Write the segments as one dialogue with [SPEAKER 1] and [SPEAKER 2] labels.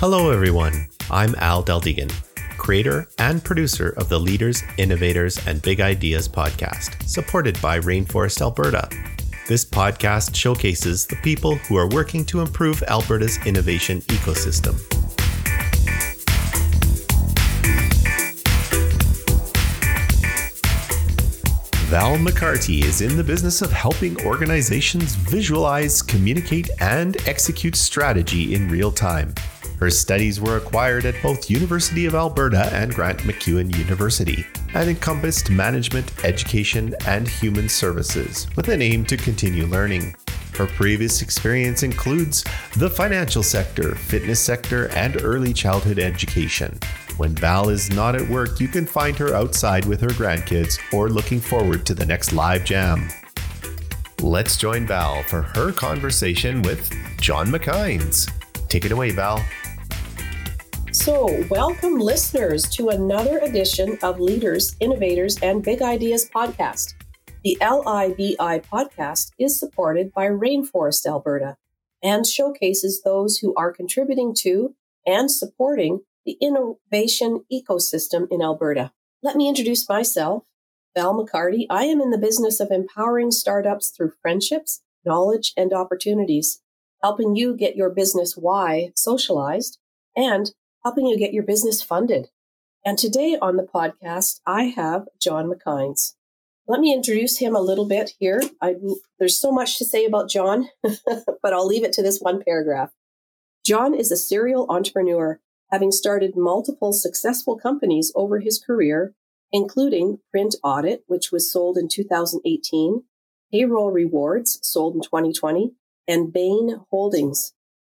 [SPEAKER 1] Hello, everyone. I'm Al Deldegan, creator and producer of the Leaders, Innovators, and Big Ideas podcast, supported by Rainforest Alberta. This podcast showcases the people who are working to improve Alberta's innovation ecosystem. Val McCarty is in the business of helping organizations visualize, communicate, and execute strategy in real time. Her studies were acquired at both University of Alberta and Grant MacEwan University and encompassed management, education, and human services with an aim to continue learning. Her previous experience includes the financial sector, fitness sector, and early childhood education. When Val is not at work, you can find her outside with her grandkids or looking forward to the next live jam. Let's join Val for her conversation with John MacInnes. Take it away, Val.
[SPEAKER 2] So, welcome listeners to another edition of Leaders, Innovators, and Big Ideas podcast. The LIBI podcast is supported by Rainforest Alberta and showcases those who are contributing to and supporting the innovation ecosystem in Alberta. Let me introduce myself, Val McCarty. I am in the business of empowering startups through friendships, knowledge, and opportunities, helping you get your business why socialized and helping you get your business funded. And today on the podcast, I have John MacInnes. Let me introduce him a little bit here. I, there's so much to say about John, but I'll leave it to this one paragraph. John is a serial entrepreneur, having started multiple successful companies over his career, including Print Audit, which was sold in 2018, Payroll Rewards, sold in 2020, and Bain Holdings,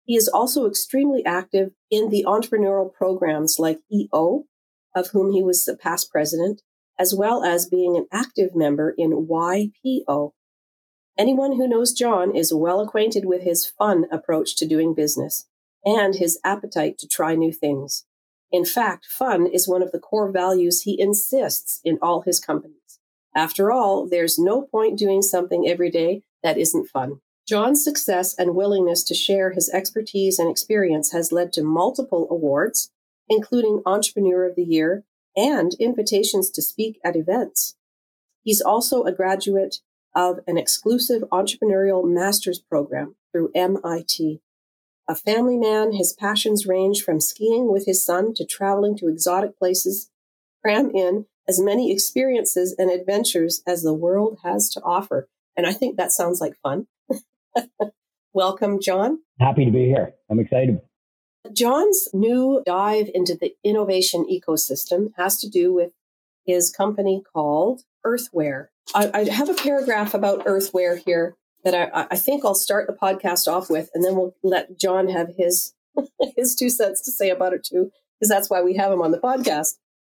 [SPEAKER 2] he is also extremely active in the entrepreneurial programs like EO, of whom he was the past president, as well as being an active member in YPO. Anyone who knows John is well acquainted with his fun approach to doing business and his appetite to try new things. In fact, fun is one of the core values he insists in all his companies. After all, there's no point doing something every day that isn't fun. John's success and willingness to share his expertise and experience has led to multiple awards, including Entrepreneur of the Year and invitations to speak at events. He's also a graduate of an exclusive entrepreneurial master's program through MIT. A family man, his passions range from skiing with his son to traveling to exotic places, cram in as many experiences and adventures as the world has to offer. And I think that sounds like fun. Welcome, John.
[SPEAKER 3] Happy to be here. I'm excited.
[SPEAKER 2] John's new dive into the innovation ecosystem has to do with his company called Earthware. I, I have a paragraph about Earthware here that I, I, think I'll start the podcast off with, and then we'll let John have his his two cents to say about it too, because that's why we have him on the podcast.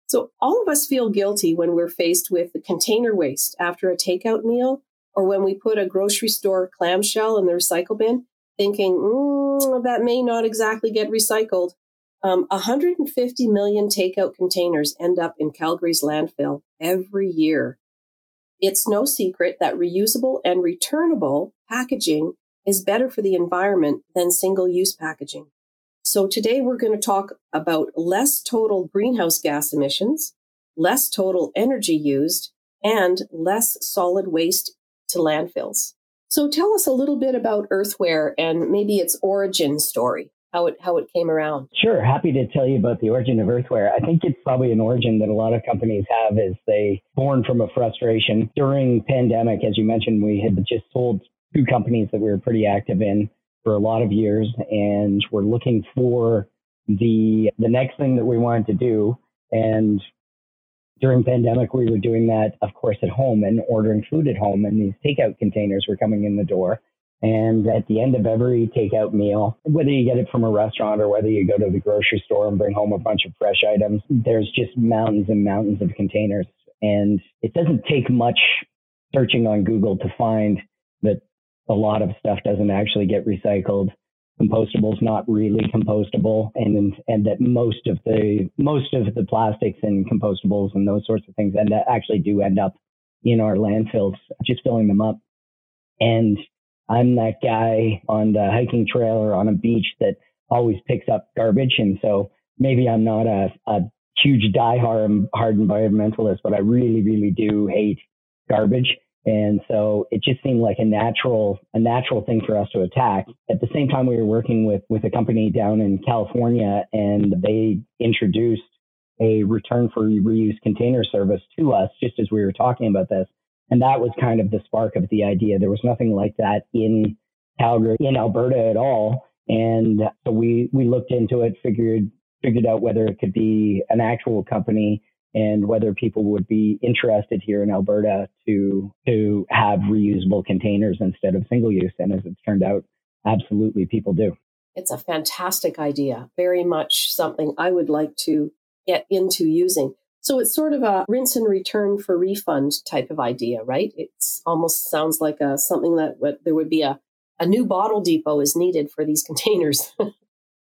[SPEAKER 2] So all of us feel guilty when we're faced with the container waste after a takeout meal or when we put a grocery store clamshell in the recycle bin, thinking mm, that may not exactly get recycled. Um, 150 million takeout containers end up in Calgary's landfill every year. It's no secret that reusable and returnable packaging is better for the environment than single use packaging. So today we're going to talk about less total greenhouse gas emissions, less total energy used, and less solid waste to landfills. So tell us a little bit about Earthware and maybe its origin story, how it how it came around.
[SPEAKER 3] Sure, happy to tell you about the origin of Earthware. I think it's probably an origin that a lot of companies have is they born from a frustration. During pandemic, as you mentioned, we had just sold two companies that we were pretty active in for a lot of years and we're looking for the the next thing that we wanted to do and during pandemic, we were doing that, of course, at home and ordering food at home, and these takeout containers were coming in the door. And at the end of every takeout meal, whether you get it from a restaurant or whether you go to the grocery store and bring home a bunch of fresh items, there's just mountains and mountains of containers. And it doesn't take much searching on Google to find that a lot of stuff doesn't actually get recycled compostable is not really compostable and and that most of the most of the plastics and compostables and those sorts of things end actually do end up in our landfills just filling them up and i'm that guy on the hiking trail or on a beach that always picks up garbage. And so maybe I'm not a, a huge die-hard hard environmentalist, but I really, really do hate garbage. And so it just seemed like a natural, a natural thing for us to attack. At the same time, we were working with, with a company down in California and they introduced a return for reuse container service to us just as we were talking about this. And that was kind of the spark of the idea. There was nothing like that in Calgary, in Alberta at all. And so we, we looked into it, figured, figured out whether it could be an actual company and whether people would be interested here in Alberta to to have reusable containers instead of single use. And as it's turned out, absolutely people do.
[SPEAKER 2] It's a fantastic idea. Very much something I would like to get into using. So it's sort of a rinse and return for refund type of idea, right? It's almost sounds like a something that what, there would be a a new bottle depot is needed for these containers.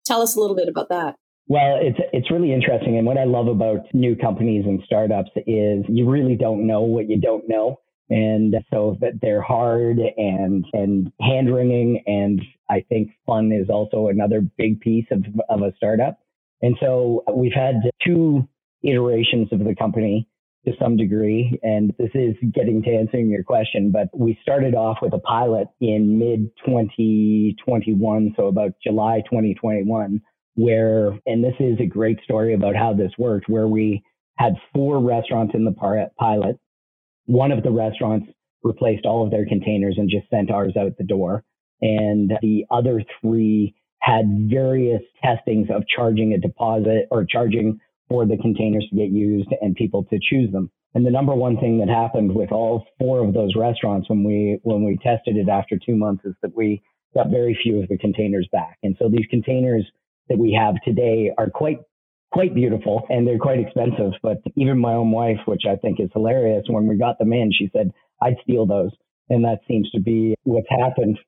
[SPEAKER 2] Tell us a little bit about that.
[SPEAKER 3] Well, it's it's really interesting, and what I love about new companies and startups is you really don't know what you don't know, and so that they're hard and and hand wringing, and I think fun is also another big piece of of a startup. And so we've had two iterations of the company to some degree, and this is getting to answering your question. But we started off with a pilot in mid 2021, so about July 2021 where, and this is a great story about how this worked, where we had four restaurants in the pilot. One of the restaurants replaced all of their containers and just sent ours out the door. And the other three had various testings of charging a deposit or charging for the containers to get used and people to choose them. And the number one thing that happened with all four of those restaurants when we when we tested it after two months is that we got very few of the containers back. And so these containers that we have today are quite quite beautiful and they're quite expensive. But even my own wife, which I think is hilarious, when we got them in, she said, I'd steal those. And that seems to be what's happened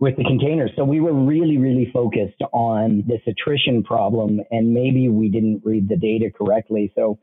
[SPEAKER 3] with the containers. So we were really, really focused on this attrition problem and maybe we didn't read the data correctly. So,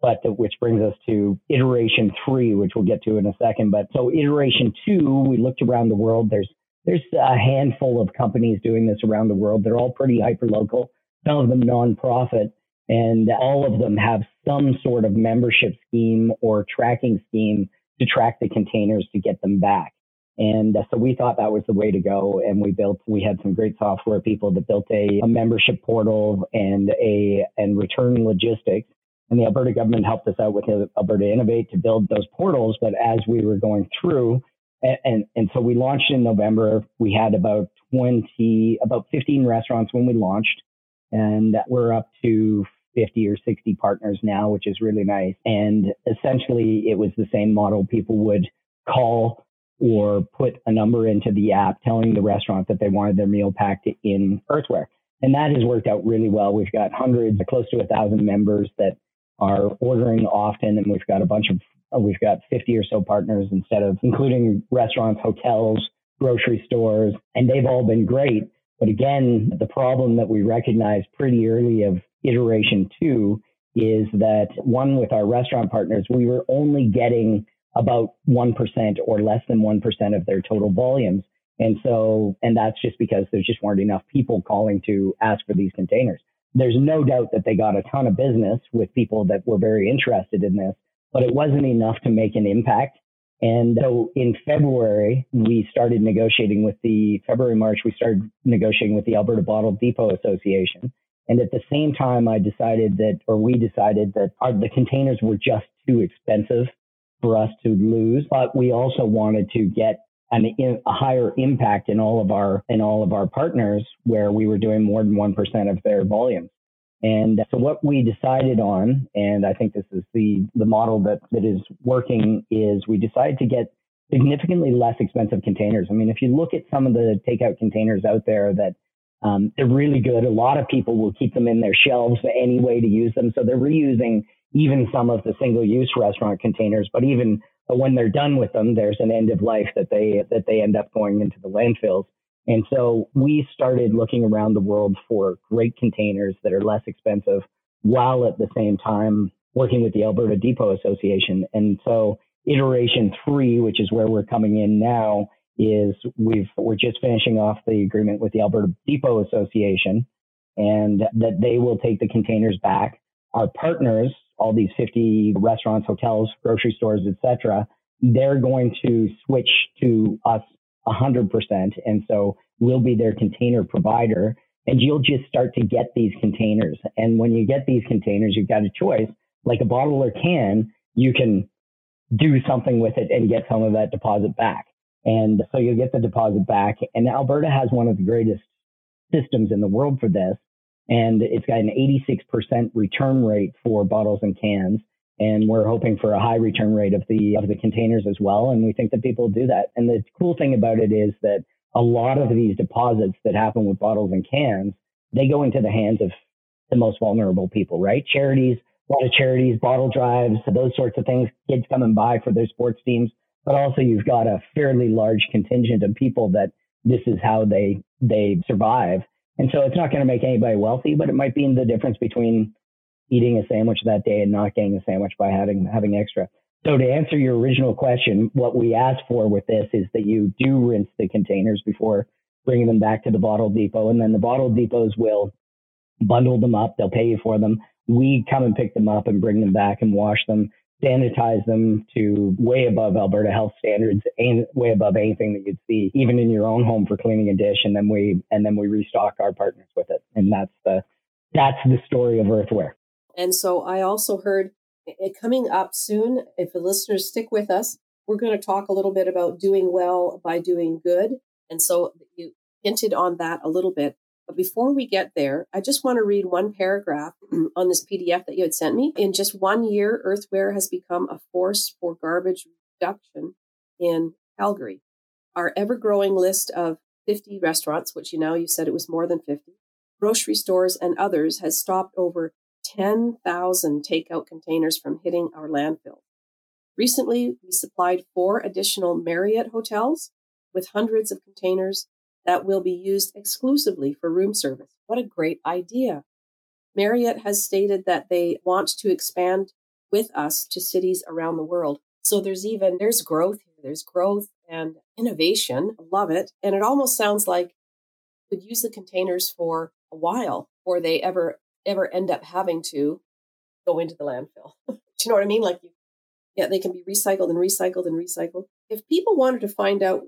[SPEAKER 3] but the, which brings us to iteration three, which we'll get to in a second. But so iteration two, we looked around the world. There's there's a handful of companies doing this around the world. They're all pretty hyper local, some of them nonprofit, and all of them have some sort of membership scheme or tracking scheme to track the containers to get them back. And uh, so we thought that was the way to go. And we built, we had some great software people that built a, a membership portal and a, and return logistics. And the Alberta government helped us out with Alberta Innovate to build those portals. But as we were going through, and, and, and so we launched in November. We had about 20, about 15 restaurants when we launched, and we're up to 50 or 60 partners now, which is really nice. And essentially, it was the same model. People would call or put a number into the app telling the restaurant that they wanted their meal packed in earthware. And that has worked out really well. We've got hundreds, close to a thousand members that are ordering often, and we've got a bunch of uh, we've got 50 or so partners instead of including restaurants, hotels, grocery stores, and they've all been great. But again, the problem that we recognized pretty early of iteration two is that one with our restaurant partners, we were only getting about 1% or less than 1% of their total volumes. And so, and that's just because there just weren't enough people calling to ask for these containers. There's no doubt that they got a ton of business with people that were very interested in this, but it wasn't enough to make an impact. And so in February, we started negotiating with the February, March, we started negotiating with the Alberta Bottle Depot Association. And at the same time, I decided that, or we decided that our, the containers were just too expensive for us to lose. But we also wanted to get an, a higher impact in all of our in all of our partners, where we were doing more than one percent of their volumes. And so what we decided on, and I think this is the, the model that, that is working, is we decided to get significantly less expensive containers. I mean, if you look at some of the takeout containers out there that um, they're really good. A lot of people will keep them in their shelves anyway to use them. So they're reusing even some of the single use restaurant containers, but even when they're done with them, there's an end of life that they, that they end up going into the landfills. And so we started looking around the world for great containers that are less expensive while at the same time working with the Alberta Depot Association. And so iteration three, which is where we're coming in now, is we've we're just finishing off the agreement with the Alberta Depot Association, and that they will take the containers back. Our partners, all these 50 restaurants, hotels, grocery stores, etc., they're going to switch to us 100%, and so we'll be their container provider. And you'll just start to get these containers. And when you get these containers, you've got a choice, like a bottle or can. You can do something with it and get some of that deposit back. And so you'll get the deposit back. And Alberta has one of the greatest systems in the world for this. And it's got an 86% return rate for bottles and cans. And we're hoping for a high return rate of the of the containers as well. And we think that people do that. And the cool thing about it is that a lot of these deposits that happen with bottles and cans, they go into the hands of the most vulnerable people, right? Charities, a lot of charities, bottle drives, those sorts of things, kids coming by for their sports teams. But also you've got a fairly large contingent of people that this is how they they survive. And so it's not going to make anybody wealthy, but it might be the difference between eating a sandwich that day and not getting a sandwich by having having extra. So to answer your original question, what we ask for with this is that you do rinse the containers before bringing them back to the bottle depot, and then the bottle depots will bundle them up. They'll pay you for them. We come and pick them up and bring them back and wash them, sanitize them to way above Alberta health standards and way above anything that you'd see even in your own home for cleaning a dish. And then we and then we restock our partners with it. And that's the that's the story of Earthware.
[SPEAKER 2] And so I also heard it coming up soon. If the listeners stick with us, we're going to talk a little bit about doing well by doing good. And so you hinted on that a little bit. But before we get there, I just want to read one paragraph on this PDF that you had sent me. In just one year, Earthware has become a force for garbage reduction in Calgary. Our ever growing list of 50 restaurants, which you know you said it was more than 50, grocery stores, and others has stopped over 10,000 takeout containers from hitting our landfill. Recently, we supplied four additional Marriott hotels with hundreds of containers that will be used exclusively for room service. What a great idea. Marriott has stated that they want to expand with us to cities around the world. So there's even there's growth here. There's growth and innovation. Love it. And it almost sounds like could use the containers for a while before they ever ever end up having to go into the landfill. Do you know what I mean? Like, yeah, they can be recycled and recycled and recycled. If people wanted to find out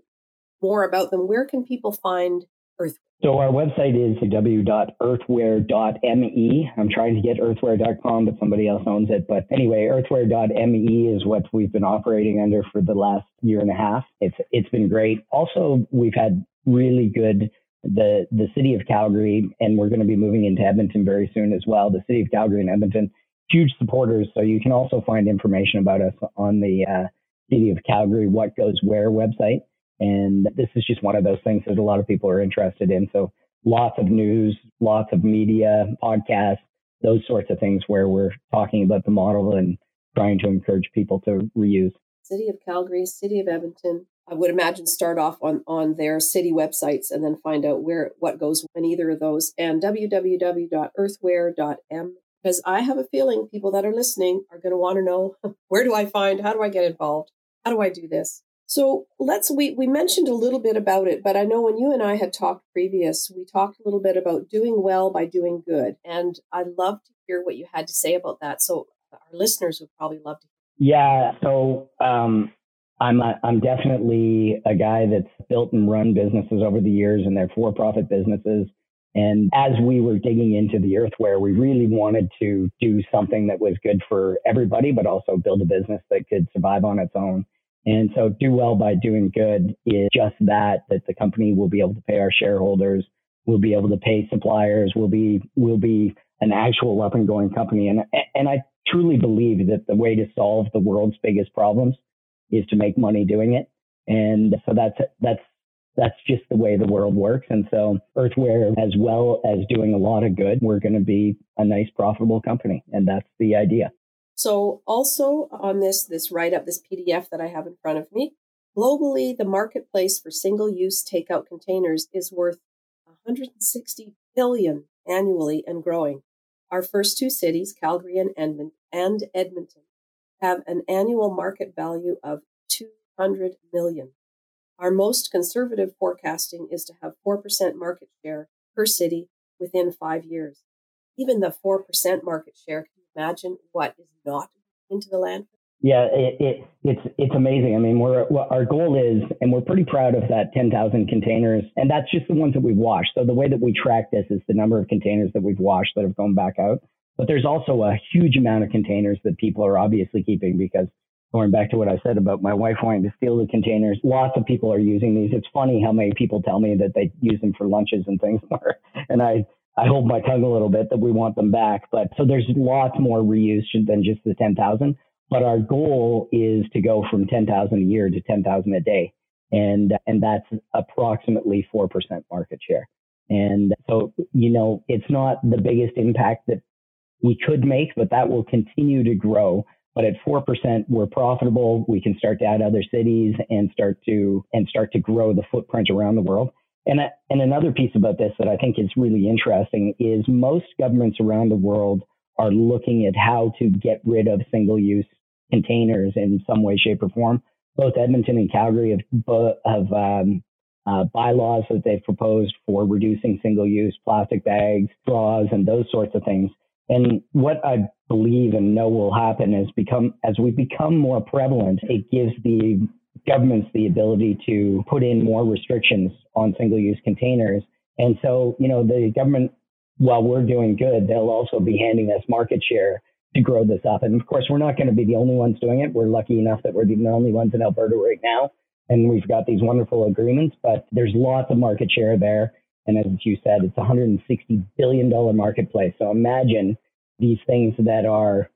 [SPEAKER 2] more about them, where can people find Earthware?
[SPEAKER 3] So our website is w.earthware.me. I'm trying to get earthware.com, but somebody else owns it. But anyway, earthware.me is what we've been operating under for the last year and a half. It's it's been great. Also, we've had really good the the city of Calgary, and we're going to be moving into Edmonton very soon as well. The city of Calgary and Edmonton, huge supporters. So you can also find information about us on the uh, city of Calgary What Goes Where website. And this is just one of those things that a lot of people are interested in. So lots of news, lots of media, podcasts, those sorts of things where we're talking about the model and trying to encourage people to reuse.
[SPEAKER 2] City of Calgary, City of Edmonton. I would imagine start off on on their city websites and then find out where what goes in either of those and www.earthware.m because I have a feeling people that are listening are going to want to know where do I find how do I get involved how do I do this so let's we we mentioned a little bit about it, but I know when you and I had talked previous, we talked a little bit about doing well by doing good, and I'd love to hear what you had to say about that. So our listeners would probably love to.
[SPEAKER 3] Yeah. So um, I'm a, I'm definitely a guy that's built and run businesses over the years, and they're for-profit businesses. And as we were digging into the earthware, we really wanted to do something that was good for everybody, but also build a business that could survive on its own. And so do well by doing good is just that, that the company will be able to pay our shareholders, we'll be able to pay suppliers, we'll be, we'll be an actual up and going company. And, and I truly believe that the way to solve the world's biggest problems is to make money doing it. And so that's, that's, that's just the way the world works. And so Earthware, as well as doing a lot of good, we're going to be a nice, profitable company. And that's the idea.
[SPEAKER 2] So also on this, this write up, this PDF that I have in front of me, globally, the marketplace for single use takeout containers is worth 160 billion annually and growing. Our first two cities, Calgary and Edmonton, have an annual market value of 200 million. Our most conservative forecasting is to have 4% market share per city within five years. Even the 4% market share, imagine what is not into the landfill?
[SPEAKER 3] Yeah, it, it, it's it's amazing. I mean, we're our goal is, and we're pretty proud of that 10,000 containers, and that's just the ones that we've washed. So the way that we track this is the number of containers that we've washed that have gone back out. But there's also a huge amount of containers that people are obviously keeping because going back to what I said about my wife wanting to steal the containers, lots of people are using these. It's funny how many people tell me that they use them for lunches and things, and I I hold my tongue a little bit that we want them back. But so there's lots more reuse than just the 10,000. But our goal is to go from 10,000 a year to 10,000 a day. And, and that's approximately 4% market share. And so, you know, it's not the biggest impact that we could make, but that will continue to grow. But at 4%, we're profitable. We can start to add other cities and start to, and start to grow the footprint around the world. And, and another piece about this that I think is really interesting is most governments around the world are looking at how to get rid of single use containers in some way, shape, or form. Both Edmonton and Calgary have, have um, uh, bylaws that they've proposed for reducing single use plastic bags, straws, and those sorts of things. And what I believe and know will happen is become as we become more prevalent, it gives the governments the ability to put in more restrictions on single use containers. And so, you know, the government, while we're doing good, they'll also be handing us market share to grow this up. And of course, we're not going to be the only ones doing it. We're lucky enough that we're the only ones in Alberta right now. And we've got these wonderful agreements, but there's lots of market share there. And as you said, it's a $160 billion marketplace. So imagine these things that are,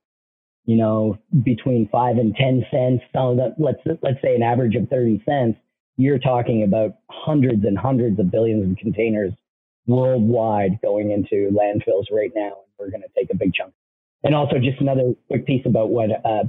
[SPEAKER 3] you know, between five and 10 cents. Let's, let's say an average of 30 cents. You're talking about hundreds and hundreds of billions of containers worldwide going into landfills right now. And we're going to take a big chunk and also, just another quick piece about what uh,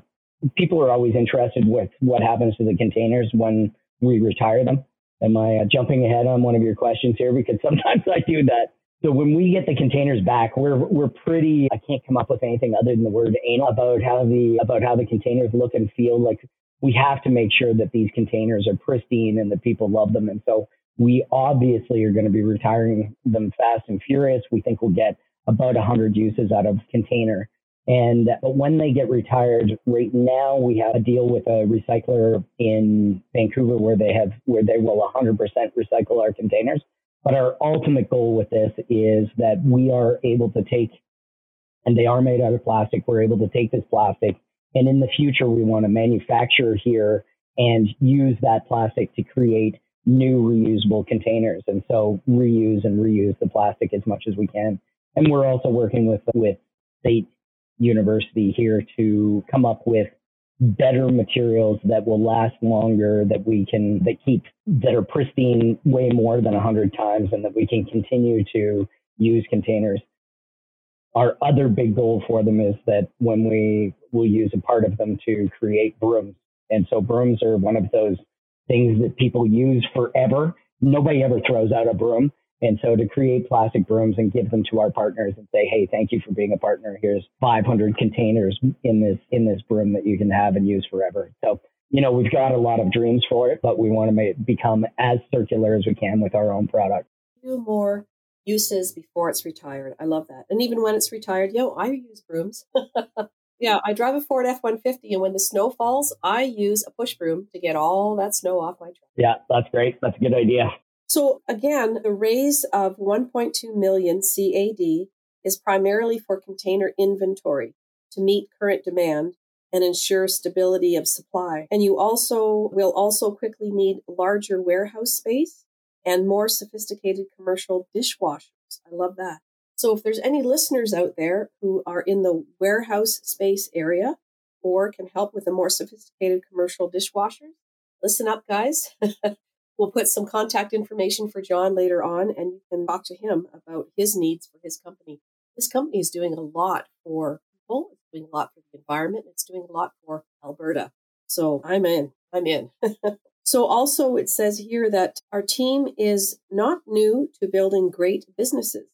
[SPEAKER 3] people are always interested with what happens to the containers when we retire them. Am I uh, jumping ahead on one of your questions here? Because sometimes I do that. So when we get the containers back, we're we're pretty. I can't come up with anything other than the word anal about how the about how the containers look and feel. Like we have to make sure that these containers are pristine and that people love them. And so we obviously are going to be retiring them fast and furious. We think we'll get about 100 uses out of container and but when they get retired, right now we have a deal with a recycler in Vancouver where they have where they will 100% recycle our containers. But our ultimate goal with this is that we are able to take, and they are made out of plastic. We're able to take this plastic, and in the future we want to manufacture here and use that plastic to create new reusable containers. And so reuse and reuse the plastic as much as we can. And we're also working with with state university here to come up with better materials that will last longer, that we can, that keep, that are pristine way more than 100 times, and that we can continue to use containers. Our other big goal for them is that when we will use a part of them to create brooms. And so brooms are one of those things that people use forever. Nobody ever throws out a broom. And so to create plastic brooms and give them to our partners and say, hey, thank you for being a partner. Here's 500 containers in this in this broom that you can have and use forever. So you know we've got a lot of dreams for it, but we want to make it become as circular as we can with our own product.
[SPEAKER 2] Do more uses before it's retired. I love that. And even when it's retired, yo, I use brooms. yeah, I drive a Ford F 150, and when the snow falls, I use a push broom to get all that snow off my truck.
[SPEAKER 3] Yeah, that's great. That's a good idea.
[SPEAKER 2] So again, the raise of 1.2 million CAD is primarily for container inventory to meet current demand and ensure stability of supply. And you also will also quickly need larger warehouse space and more sophisticated commercial dishwashers. I love that. So if there's any listeners out there who are in the warehouse space area or can help with a more sophisticated commercial dishwashers, listen up guys. We'll put some contact information for John later on, and you can talk to him about his needs for his company. His company is doing a lot for people, it's doing a lot for the environment, it's doing a lot for Alberta. So I'm in. I'm in. so also it says here that our team is not new to building great businesses.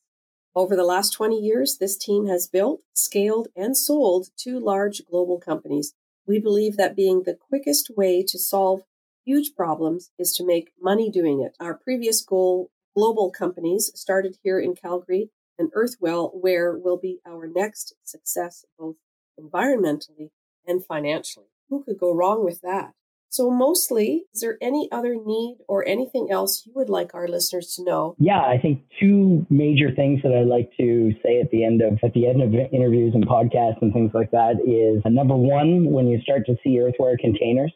[SPEAKER 2] Over the last 20 years, this team has built, scaled, and sold two large global companies. We believe that being the quickest way to solve huge problems is to make money doing it. Our previous goal, global companies, started here in Calgary, and Earthwell, where will be our next success, both environmentally and financially. Who could go wrong with that? So, mostly, is there any other need or anything else you would like our listeners to know?
[SPEAKER 3] Yeah, I think two major things that I like to say at the end of at the end of interviews and podcasts and things like that is number one, when you start to see earthware containers,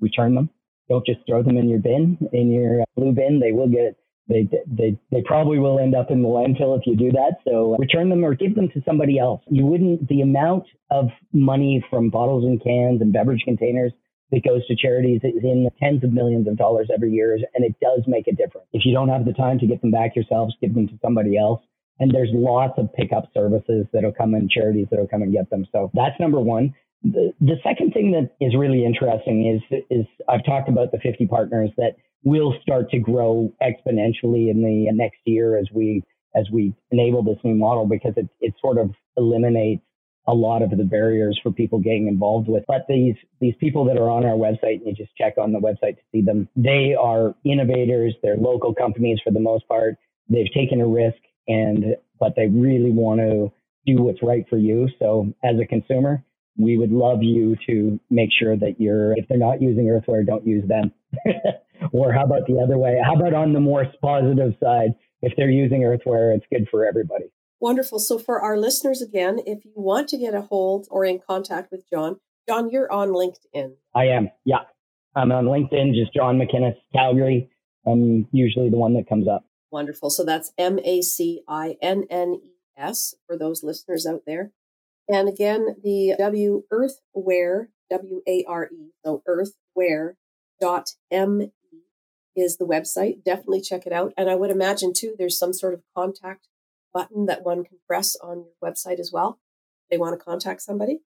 [SPEAKER 3] return them. Don't just throw them in your bin, in your uh, blue bin. They will get they, they, they probably will end up in the landfill if you do that. So return them or give them to somebody else. You wouldn't, the amount of money from bottles and cans and beverage containers that goes to charities is in tens of millions of dollars every year, and it does make a difference. If you don't have the time to get them back yourselves, give them to somebody else. And there's lots of pickup services that'll come in, charities that'll come and get them. So that's number one. The, the second thing that is really interesting is is I've talked about the 50 partners that will start to grow exponentially in the next year as we as we enable this new model because it, it sort of eliminates a lot of the barriers for people getting involved with. But these these people that are on our website, and you just check on the website to see them, they are innovators. They're local companies for the most part. They've taken a risk, and but they really want to do what's right for you. So as a consumer, we would love you to make sure that you're if they're not using earthware, don't use them. or how about the other way? How about on the more positive side? If they're using earthware, it's good for everybody.
[SPEAKER 2] Wonderful. So, for our listeners again, if you want to get a hold or in contact with John, John, you're on LinkedIn.
[SPEAKER 3] I am. Yeah. I'm on LinkedIn, just John MacInnes, Calgary. I'm usually the one that comes up.
[SPEAKER 2] Wonderful. So that's M A C I N N E S for those listeners out there. And again, the W Earthware, W A R E, so earthware dot M E is the website. Definitely check it out. And I would imagine too, there's some sort of contact button that one can press on your website as well. They want to contact somebody.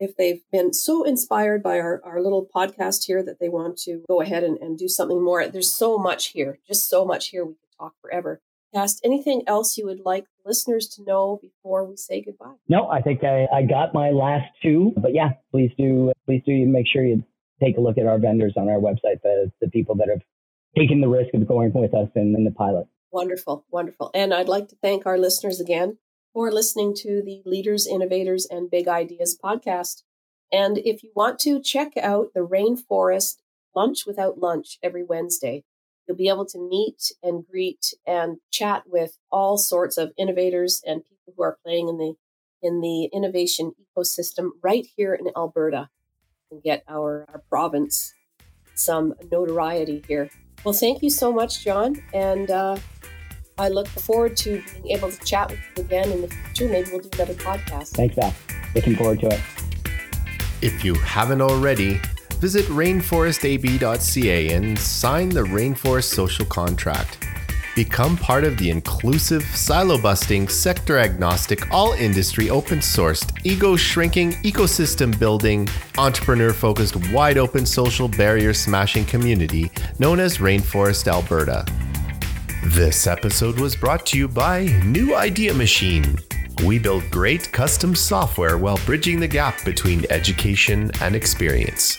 [SPEAKER 2] If they've been so inspired by our, our little podcast here that they want to go ahead and, and do something more, there's so much here, just so much here. We could talk forever. Cast, anything else you would like listeners to know before we say goodbye?
[SPEAKER 3] No, I think I, I got my last two, but yeah, please do, please do make sure you take a look at our vendors on our website, the, the people that have taken the risk of going with us in, in the pilot.
[SPEAKER 2] Wonderful, wonderful. And I'd like to thank our listeners again for listening to the Leaders, Innovators, and Big Ideas podcast. And if you want to check out the Rainforest Lunch Without Lunch every Wednesday, you'll be able to meet and greet and chat with all sorts of innovators and people who are playing in the in the innovation ecosystem right here in Alberta and get our, our province some notoriety here. Well, thank you so much, John. And uh, I look forward to being able to chat with you again in the future. Maybe we'll do another podcast.
[SPEAKER 3] Thanks, Beth. Looking forward to it.
[SPEAKER 1] If you haven't already, visit rainforestab.ca and sign the Rainforest Social Contract. Become part of the inclusive, silo busting, sector agnostic, all industry open sourced, ego shrinking, ecosystem building, entrepreneur focused, wide open social barrier smashing community known as Rainforest Alberta. This episode was brought to you by New Idea Machine. We build great custom software while bridging the gap between education and experience.